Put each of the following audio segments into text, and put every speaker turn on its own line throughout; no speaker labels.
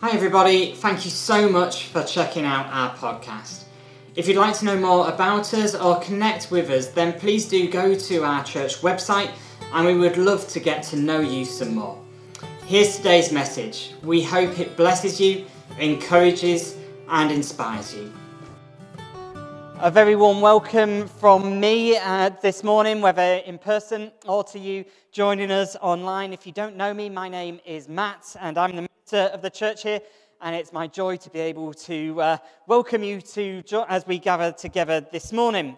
Hi, everybody. Thank you so much for checking out our podcast. If you'd like to know more about us or connect with us, then please do go to our church website and we would love to get to know you some more. Here's today's message. We hope it blesses you, encourages, and inspires you. A very warm welcome from me uh, this morning, whether in person or to you joining us online. If you don't know me, my name is Matt, and I'm the minister of the church here, and it's my joy to be able to uh, welcome you to as we gather together this morning.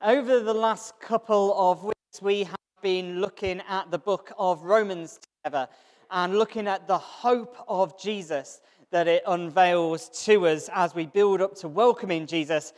Over the last couple of weeks, we have been looking at the book of Romans together and looking at the hope of Jesus that it unveils to us as we build up to welcoming Jesus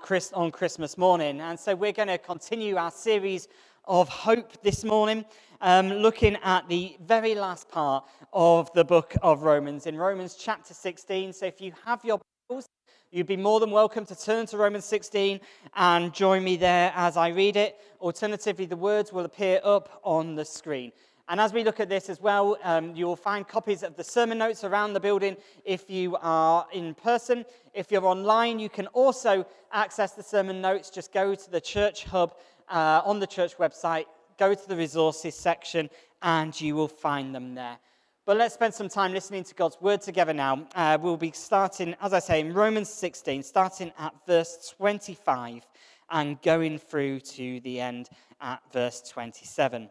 Christ, on Christmas morning. And so we're going to continue our series of hope this morning um, looking at the very last part of the book of Romans, in Romans chapter 16. So if you have your Bibles, you'd be more than welcome to turn to Romans 16 and join me there as I read it. Alternatively, the words will appear up on the screen. And as we look at this as well, um, you'll find copies of the sermon notes around the building if you are in person. If you're online, you can also access the sermon notes. Just go to the church hub uh, on the church website go to the resources section and you will find them there. But let's spend some time listening to God's word together now. Uh, we'll be starting, as I say, in Romans 16, starting at verse 25 and going through to the end at verse 27.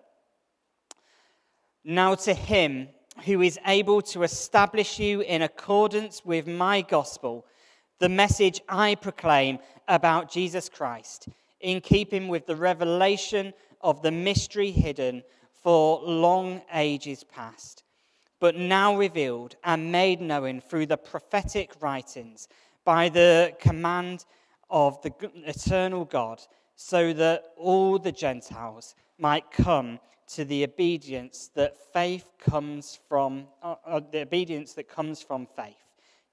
Now, to him who is able to establish you in accordance with my gospel, the message I proclaim about Jesus Christ, in keeping with the revelation of the mystery hidden for long ages past, but now revealed and made known through the prophetic writings by the command of the eternal God, so that all the Gentiles might come to the obedience that faith comes from, uh, uh, the obedience that comes from faith.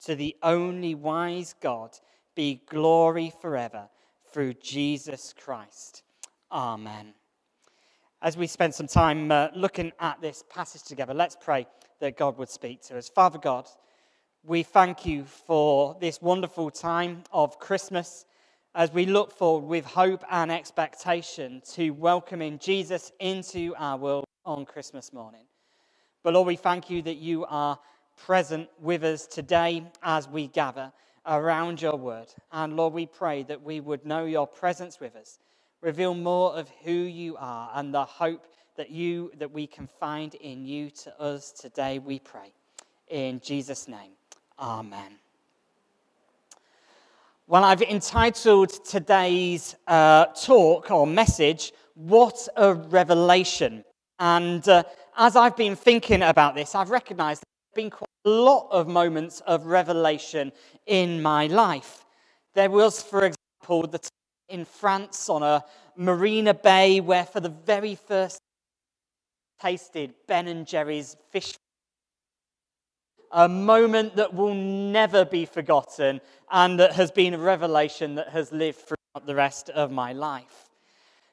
To the only wise God be glory forever through Jesus Christ. Amen as we spend some time uh, looking at this passage together, let's pray that God would speak to us. Father God, we thank you for this wonderful time of Christmas as we look forward with hope and expectation to welcoming Jesus into our world on Christmas morning. But Lord, we thank you that you are present with us today as we gather around your word. And Lord, we pray that we would know your presence with us Reveal more of who you are and the hope that you that we can find in you to us today, we pray. In Jesus' name. Amen. Well, I've entitled today's uh, talk or message, What a Revelation. And uh, as I've been thinking about this, I've recognized there have been quite a lot of moments of revelation in my life. There was, for example, the time in France on a marina bay where for the very first tasted Ben and Jerry's Phish a moment that will never be forgotten and that has been a revelation that has lived throughout the rest of my life.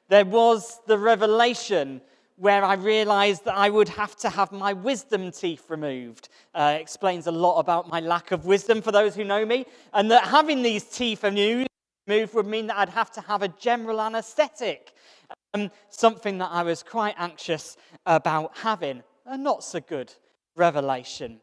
There was the revelation where I realized that I would have to have my wisdom teeth removed. Uh, explains a lot about my lack of wisdom for those who know me, and that having these teeth removed would mean that I'd have to have a general anesthetic, um, something that I was quite anxious about having. A not so good revelation.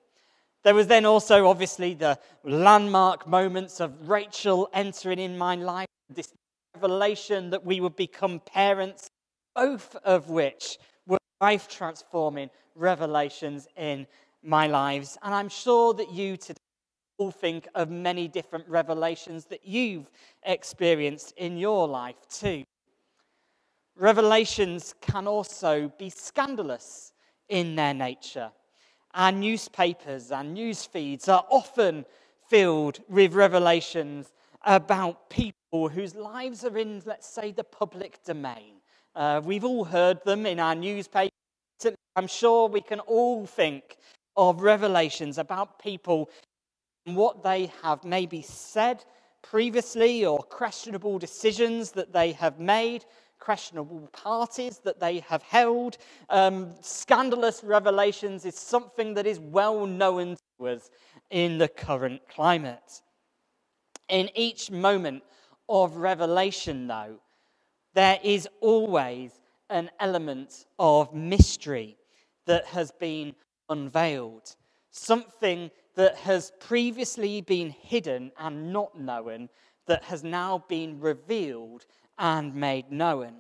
There was then also, obviously, the landmark moments of Rachel entering in my life, this revelation that we would become parents, both of which were life transforming revelations in my lives. And I'm sure that you today all think of many different revelations that you've experienced in your life too. Revelations can also be scandalous in their nature. Our newspapers and news feeds are often filled with revelations about people whose lives are in, let's say, the public domain. Uh, we've all heard them in our newspapers. I'm sure we can all think of revelations about people and what they have maybe said previously or questionable decisions that they have made questionable parties that they have held. Um, scandalous revelations is something that is well known to us in the current climate. In each moment of revelation, though, there is always an element of mystery that has been unveiled, something that has previously been hidden and not known, that has now been revealed and made known.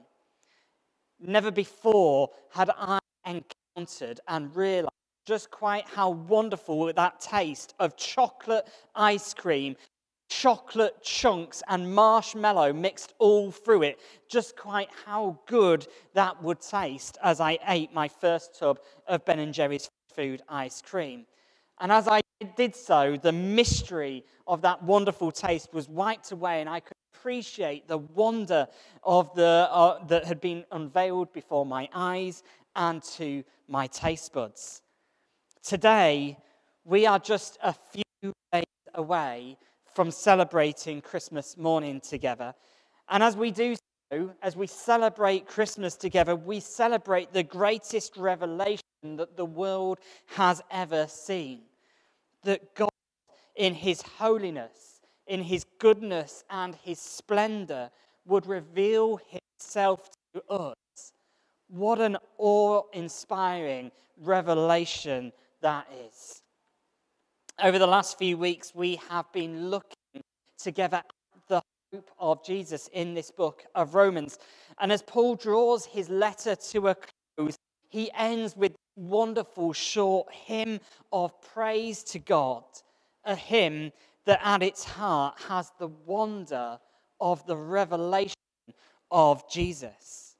Never before had I encountered and realized just quite how wonderful that taste of chocolate ice cream chocolate chunks and marshmallow mixed all through it. Just quite how good that would taste as I ate my first tub of Ben and Jerry's food ice cream. And as I did so, the mystery of that wonderful taste was wiped away, and I could appreciate the wonder of the, uh, that had been unveiled before my eyes and to my taste buds. Today, we are just a few days away from celebrating Christmas morning together. And as we do so, as we celebrate Christmas together, we celebrate the greatest revelation that the world has ever seen. That God, in His holiness, in His goodness, and His splendor, would reveal Himself to us. What an awe inspiring revelation that is. Over the last few weeks, we have been looking together at the hope of Jesus in this book of Romans. And as Paul draws his letter to a close, he ends with wonderful short hymn of praise to God, a hymn that at its heart has the wonder of the revelation of Jesus.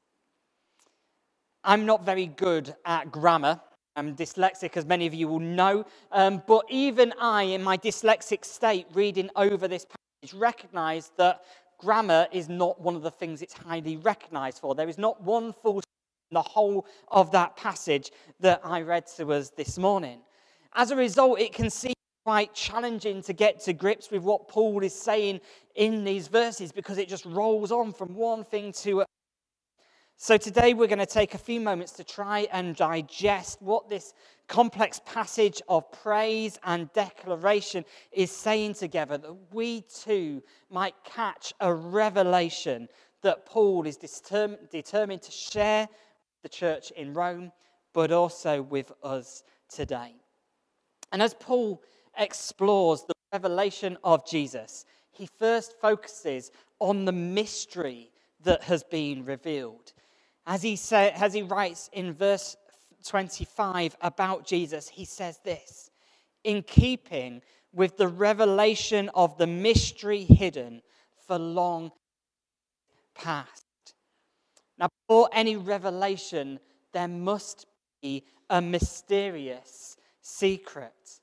I'm not very good at grammar. I'm dyslexic, as many of you will know. Um, but even I, in my dyslexic state, reading over this passage, recognize that grammar is not one of the things it's highly recognized for. There is not one full the whole of that passage that I read to us this morning. As a result, it can seem quite challenging to get to grips with what Paul is saying in these verses because it just rolls on from one thing to another. so, today we're going to take a few moments to try and digest what this complex passage of praise and declaration is saying together, that we too might catch a revelation that Paul is determined to share the church in Rome, but also with us today. And as Paul explores the revelation of Jesus, he first focuses on the mystery that has been revealed. As he, say, as he writes in verse 25 about Jesus, he says this In keeping with the revelation of the mystery hidden for long past. Now, before any revelation, there must be a mysterious secret.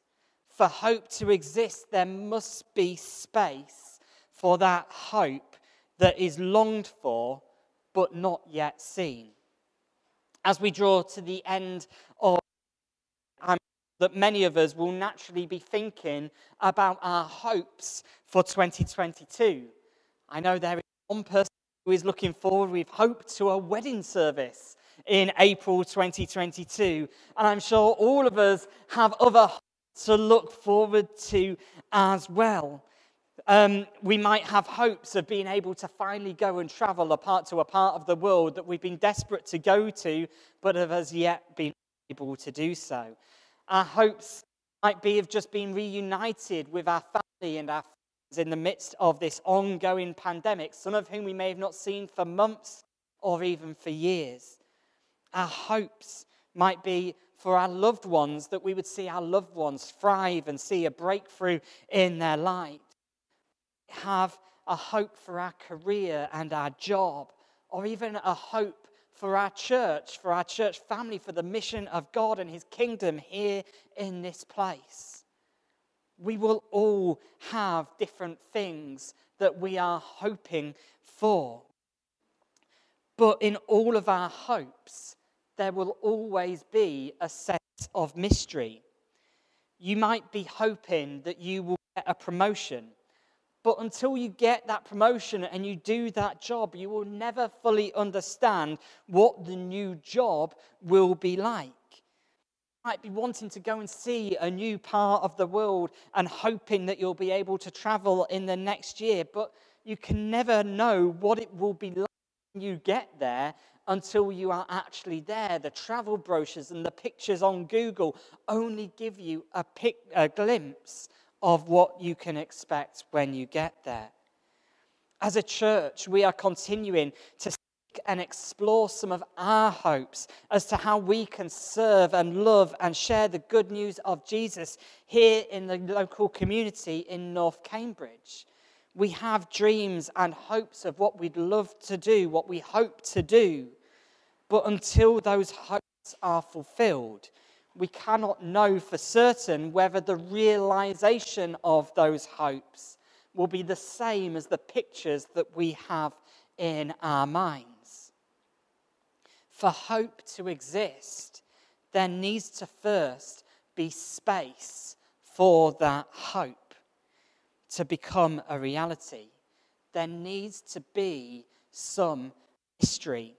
For hope to exist, there must be space for that hope that is longed for but not yet seen. As we draw to the end of that many of us will naturally be thinking about our hopes for 2022. I know there is one person who is looking forward with hope to a wedding service in April 2022. And I'm sure all of us have other to look forward to as well. Um, we might have hopes of being able to finally go and travel apart to a part of the world that we've been desperate to go to, but have as yet been able to do so. Our hopes might be of just being reunited with our family and our friends in the midst of this ongoing pandemic, some of whom we may have not seen for months or even for years. Our hopes might be for our loved ones that we would see our loved ones thrive and see a breakthrough in their lives have a hope for our career and our job, or even a hope for our church, for our church family, for the mission of God and His kingdom here in this place. We will all have different things that we are hoping for. But in all of our hopes, there will always be a sense of mystery. You might be hoping that you will get a promotion But until you get that promotion and you do that job, you will never fully understand what the new job will be like. Might be wanting to go and see a new part of the world and hoping that you'll be able to travel in the next year, but you can never know what it will be like when you get there until you are actually there. The travel brochures and the pictures on Google only give you a, pic, a glimpse of what you can expect when you get there. As a church, we are continuing to and explore some of our hopes as to how we can serve and love and share the good news of Jesus here in the local community in North Cambridge. We have dreams and hopes of what we'd love to do, what we hope to do. But until those hopes are fulfilled, we cannot know for certain whether the realization of those hopes will be the same as the pictures that we have in our minds. For hope to exist, there needs to first be space for that hope to become a reality. There needs to be some mystery.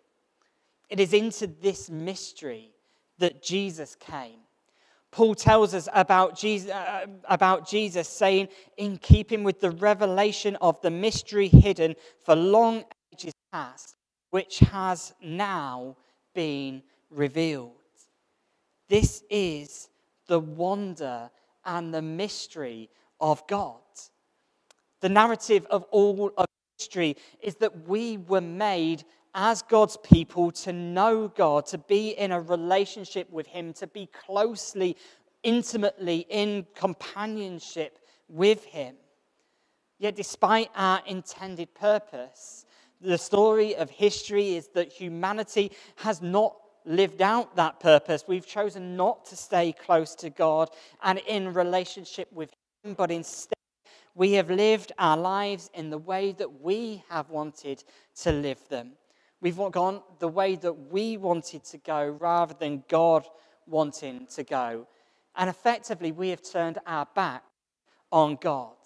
It is into this mystery that Jesus came. Paul tells us about Jesus, uh, about Jesus saying, in keeping with the revelation of the mystery hidden for long ages past, which has now been revealed. This is the wonder and the mystery of God. The narrative of all of history is that we were made as God's people to know God, to be in a relationship with Him, to be closely, intimately in companionship with Him. Yet, despite our intended purpose, the story of history is that humanity has not lived out that purpose. We've chosen not to stay close to God and in relationship with Him, but instead, we have lived our lives in the way that we have wanted to live them. We've gone the way that we wanted to go rather than God wanting to go. And effectively, we have turned our back on God.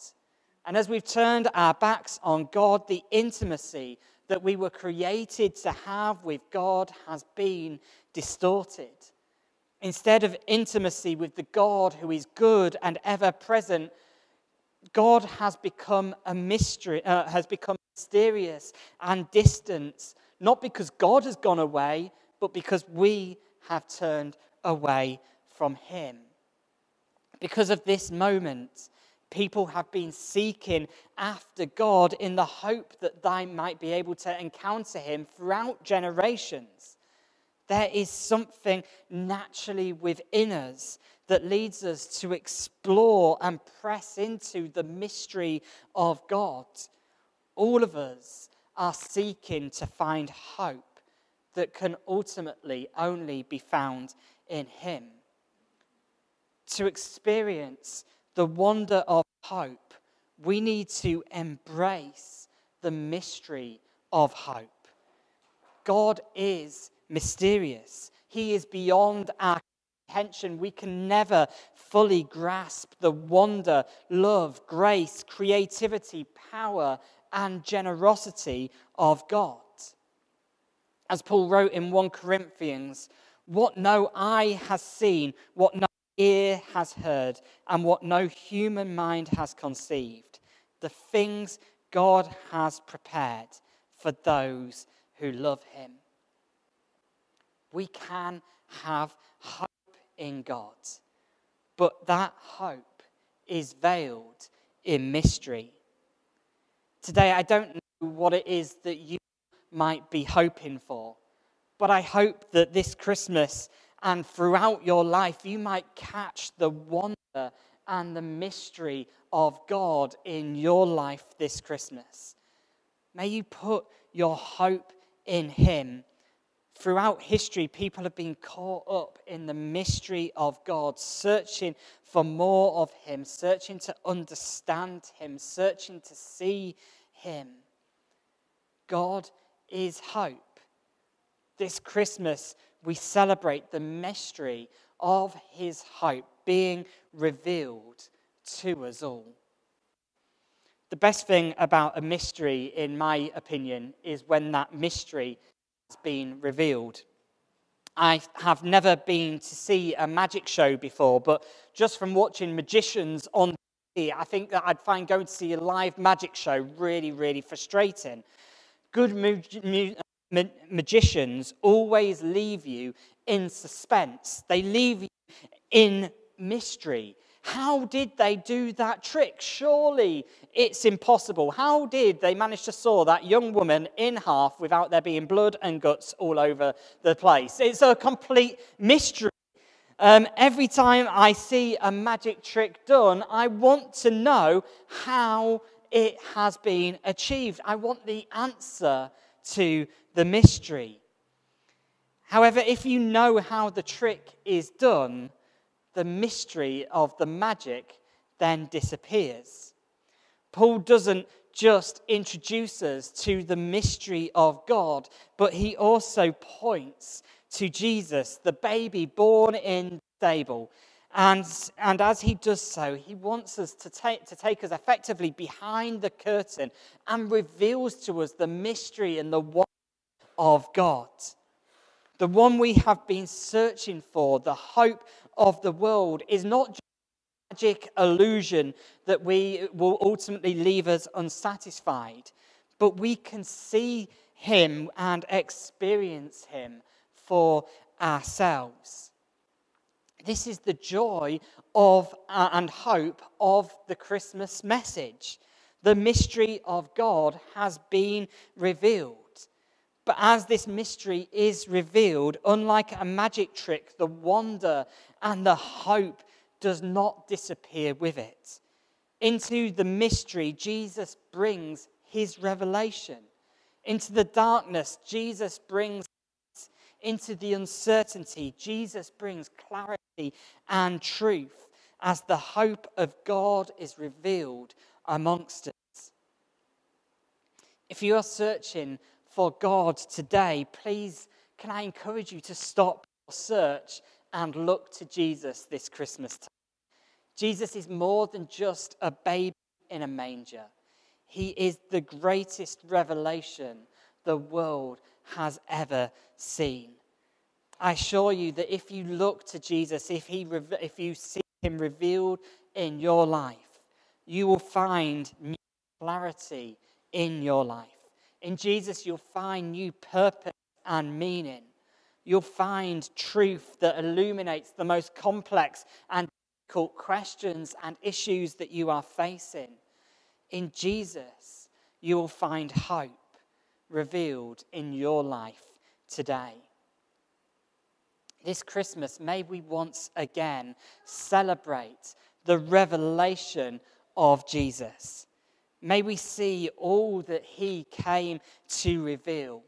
And as we've turned our backs on God, the intimacy that we were created to have with God has been distorted. Instead of intimacy with the God who is good and ever present, God has become a mystery, uh, has become mysterious and distant not because God has gone away, but because we have turned away from Him. Because of this moment, people have been seeking after God in the hope that they might be able to encounter Him throughout generations. There is something naturally within us that leads us to explore and press into the mystery of God. All of us are seeking to find hope that can ultimately only be found in Him. To experience the wonder of hope, we need to embrace the mystery of hope. God is mysterious, He is beyond our comprehension. We can never fully grasp the wonder, love, grace, creativity, power, and generosity of God. As Paul wrote in 1 Corinthians, what no eye has seen, what no ear has heard, and what no human mind has conceived, the things God has prepared for those who love him. We can have hope in God, but that hope is veiled in mystery. Today, I don't know what it is that you might be hoping for, but I hope that this Christmas and throughout your life, you might catch the wonder and the mystery of God in your life this Christmas. May you put your hope in Him. Throughout history, people have been caught up in the mystery of God, searching for more of Him, searching to understand Him, searching to see Him. God is hope. This Christmas, we celebrate the mystery of His hope being revealed to us all. The best thing about a mystery, in my opinion, is when that mystery has been revealed. I have never been to see a magic show before, but just from watching magicians on TV, I think that I'd find going to see a live magic show really, really frustrating. Good ma- magicians always leave you in suspense, they leave you in mystery. How did they do that trick? Surely it's impossible. How did they manage to saw that young woman in half without there being blood and guts all over the place? It's a complete mystery. Um, every time I see a magic trick done, I want to know how it has been achieved. I want the answer to the mystery. However, if you know how the trick is done, the mystery of the magic then disappears. Paul doesn't just introduce us to the mystery of God, but he also points to Jesus, the baby born in the stable. And, and as he does so, he wants us to take, to take us effectively behind the curtain and reveals to us the mystery and the one of God. The one we have been searching for, the hope of the world is not just a magic illusion that we will ultimately leave us unsatisfied, but we can see him and experience him for ourselves. This is the joy of uh, and hope of the Christmas message. The mystery of God has been revealed. But as this mystery is revealed, unlike a magic trick, the wonder and the hope does not disappear with it. Into the mystery, Jesus brings his revelation. Into the darkness, Jesus brings into the uncertainty, Jesus brings clarity and truth as the hope of God is revealed amongst us. If you are searching for God today, please can I encourage you to stop your search and look to Jesus this Christmas time. Jesus is more than just a baby in a manger. He is the greatest revelation the world has ever seen. I assure you that if you look to Jesus, if, he, if you see him revealed in your life, you will find new clarity in your life. In Jesus, you'll find new purpose and meaning. You'll find truth that illuminates the most complex and difficult questions and issues that you are facing. In Jesus, you will find hope revealed in your life today. This Christmas, may we once again celebrate the revelation of Jesus. May we see all that he came to reveal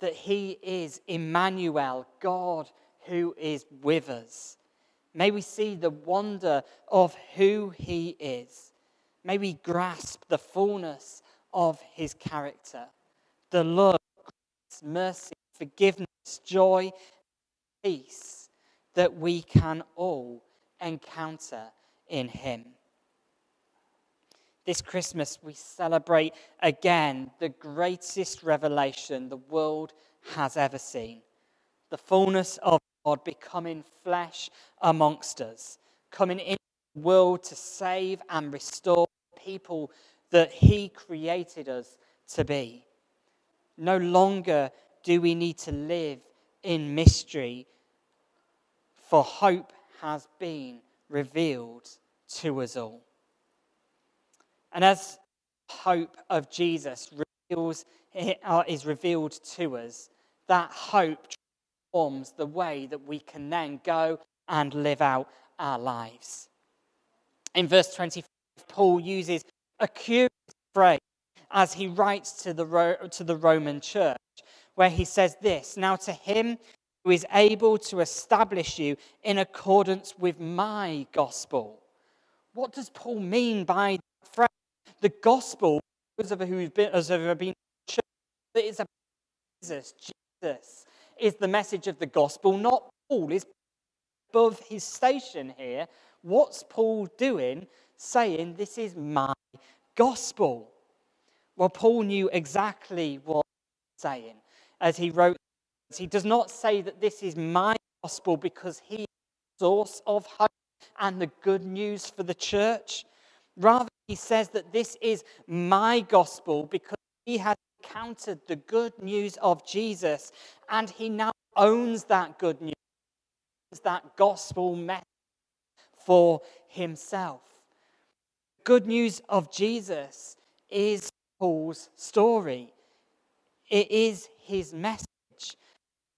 that he is Emmanuel, God who is with us. May we see the wonder of who he is. May we grasp the fullness of his character, the love, grace, mercy, forgiveness, joy, peace that we can all encounter in him. This Christmas, we celebrate again the greatest revelation the world has ever seen the fullness of God becoming flesh amongst us, coming into the world to save and restore people that He created us to be. No longer do we need to live in mystery, for hope has been revealed to us all. And as hope of Jesus reveals, uh, is revealed to us, that hope transforms the way that we can then go and live out our lives. In verse 25, Paul uses a curious phrase as he writes to the, to the Roman church, where he says this Now to him who is able to establish you in accordance with my gospel. What does Paul mean by that phrase? The gospel, those of who have been, as have been that is about Jesus. Jesus is the message of the gospel, not Paul. Is above his station here. What's Paul doing? Saying, This is my gospel? Well, Paul knew exactly what he was saying as he wrote. He does not say that this is my gospel because he is the source of hope and the good news for the church. Rather, he says that this is my gospel because he has encountered the good news of Jesus and he now owns that good news, that gospel message for himself. The good news of Jesus is Paul's story. It is his message.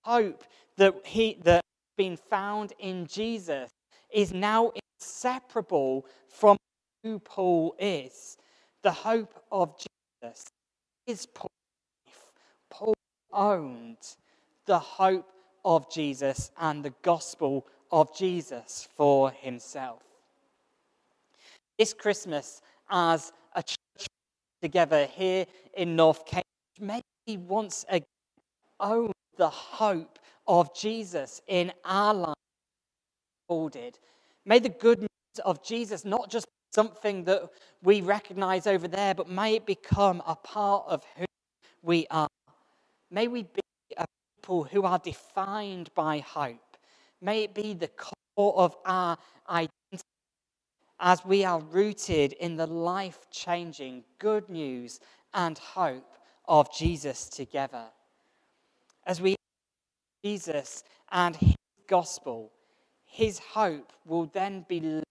Hope that he that been found in Jesus is now inseparable from who Paul is. The hope of Jesus is Paul's life. Paul owned the hope of Jesus and the gospel of Jesus for himself. This Christmas, as a church together here in North Cambridge, maybe once again own the hope of Jesus in our lives. May the good news of Jesus not just something that we recognize over there, but may it become a part of who we are. May we be a people who are defined by hope. May it be the core of our identity as we are rooted in the life changing good news and hope of Jesus together. As we Jesus and his gospel, his hope will then be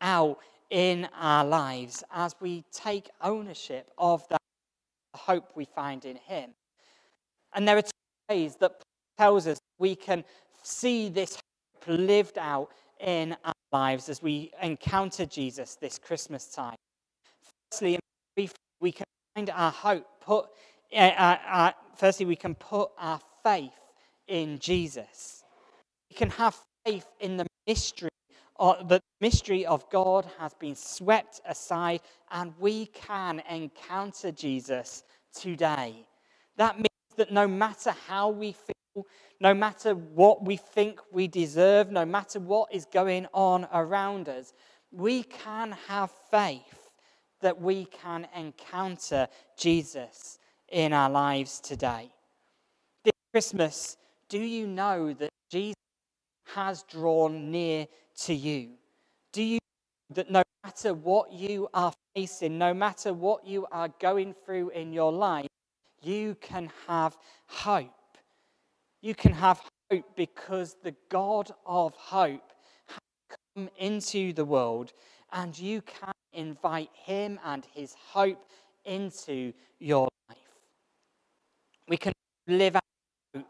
out in our lives as we take ownership of that hope we find in him. And there are two ways that tells us we can see this hope lived out in our lives as we encounter Jesus this Christmas time. Firstly, we can find our hope put. Uh, uh, uh, firstly, we can put our faith in Jesus. We can have faith in the mystery, or the mystery of God has been swept aside, and we can encounter Jesus today. That means that no matter how we feel, no matter what we think we deserve, no matter what is going on around us, we can have faith that we can encounter Jesus in our lives today. This Christmas, do you know that Jesus has drawn near to you? Do you know that no matter what you are facing, no matter what you are going through in your life, you can have hope? You can have hope because the God of hope has come into the world and you can invite him and his hope into your life. We can live out hope,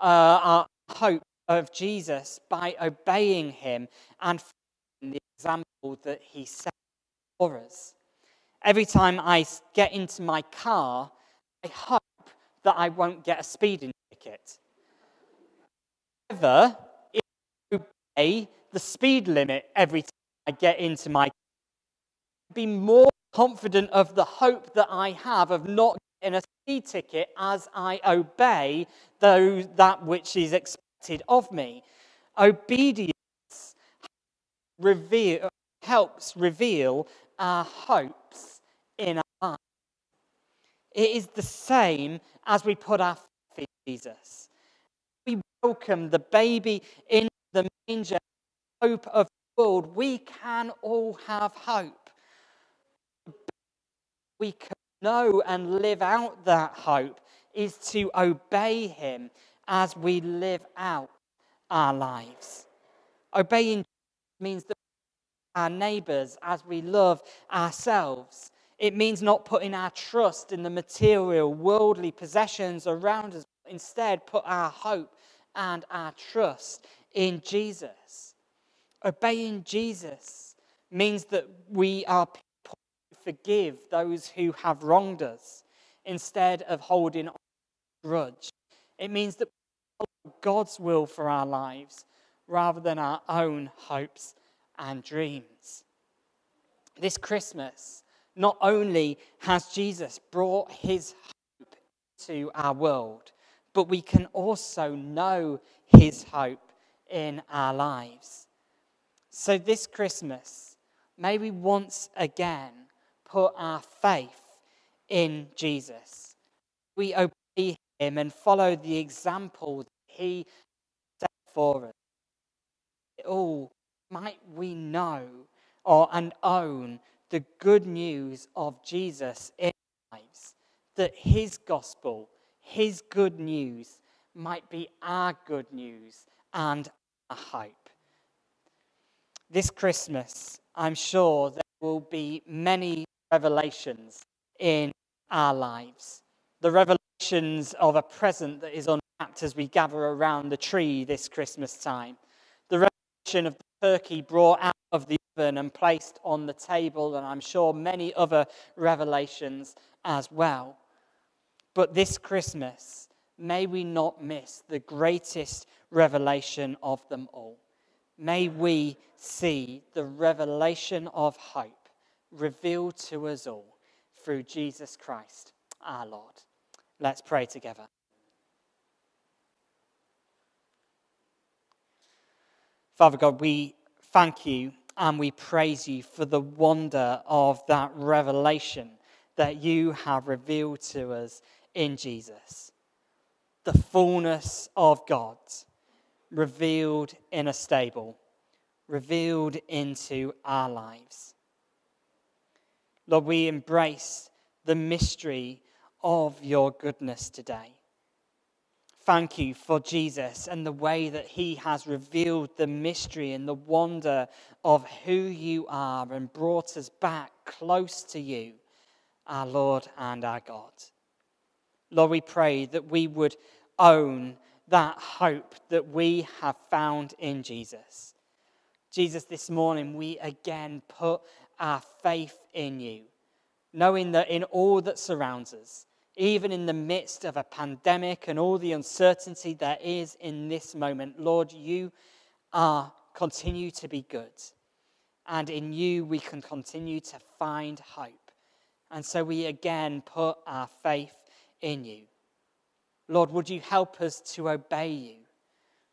uh, our hope of Jesus by obeying him and following the example that he set for us. Every time I get into my car, I hope that I won't get a speeding ticket. If I obey the speed limit every time I get into my car, be more confident of the hope that I have of not getting a speed ticket as I obey those, that which is expected of me. Obedience reveal, helps reveal our hopes in our lives. It is the same as we put our faith in Jesus. We welcome the baby in the manger, hope of the world. We can all have hope. We can know and live out that hope is to obey Him as we live out our lives. Obeying means that our neighbors as we love ourselves. It means not putting our trust in the material, worldly possessions around us, instead put our hope and our trust in Jesus. Obeying Jesus means that we are people who forgive those who have wronged us instead of holding on a grudge. It means that we follow God's will for our lives rather than our own hopes and dreams. This Christmas, not only has Jesus brought his hope to our world, but we can also know his hope in our lives. So, this Christmas, may we once again put our faith in Jesus. We obey him and follow the example that he set for us. Oh, might we know or and own the good news of Jesus in our lives, that his gospel, his good news, might be our good news and our hope. This Christmas, I'm sure there will be many revelations in our lives. The revelations of a present that is unwrapped as we gather around the tree this Christmas time. The revelation of the turkey brought out of the oven and placed on the table, and I'm sure many other revelations as well. But this Christmas, may we not miss the greatest revelation of them all. May we see the revelation of hope revealed to us all through Jesus Christ our Lord. Let's pray together. Father God, we thank you and we praise you for the wonder of that revelation that you have revealed to us in Jesus. The fullness of God revealed in a stable, revealed into our lives. Lord, we embrace the mystery of your goodness today. Thank you for Jesus and the way that he has revealed the mystery and the wonder of who you are and brought us back close to you, our Lord and our God. Lord, we pray that we would own that hope that we have found in Jesus. Jesus, this morning we again put our faith in you, knowing that in all that surrounds us, even in the midst of a pandemic and all the uncertainty there is in this moment, Lord, you are continue to be good. And in you we can continue to find hope. And so we again put our faith in you. Lord, would you help us to obey you,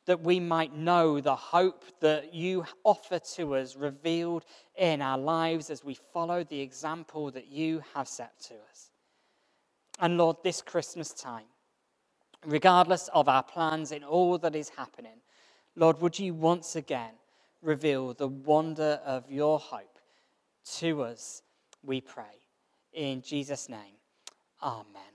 that we might know the hope that you offer to us revealed in our lives as we follow the example that you have set to us. And Lord, this Christmas time, regardless of our plans in all that is happening, Lord, would you once again reveal the wonder of your hope to us, we pray. In Jesus' name, amen.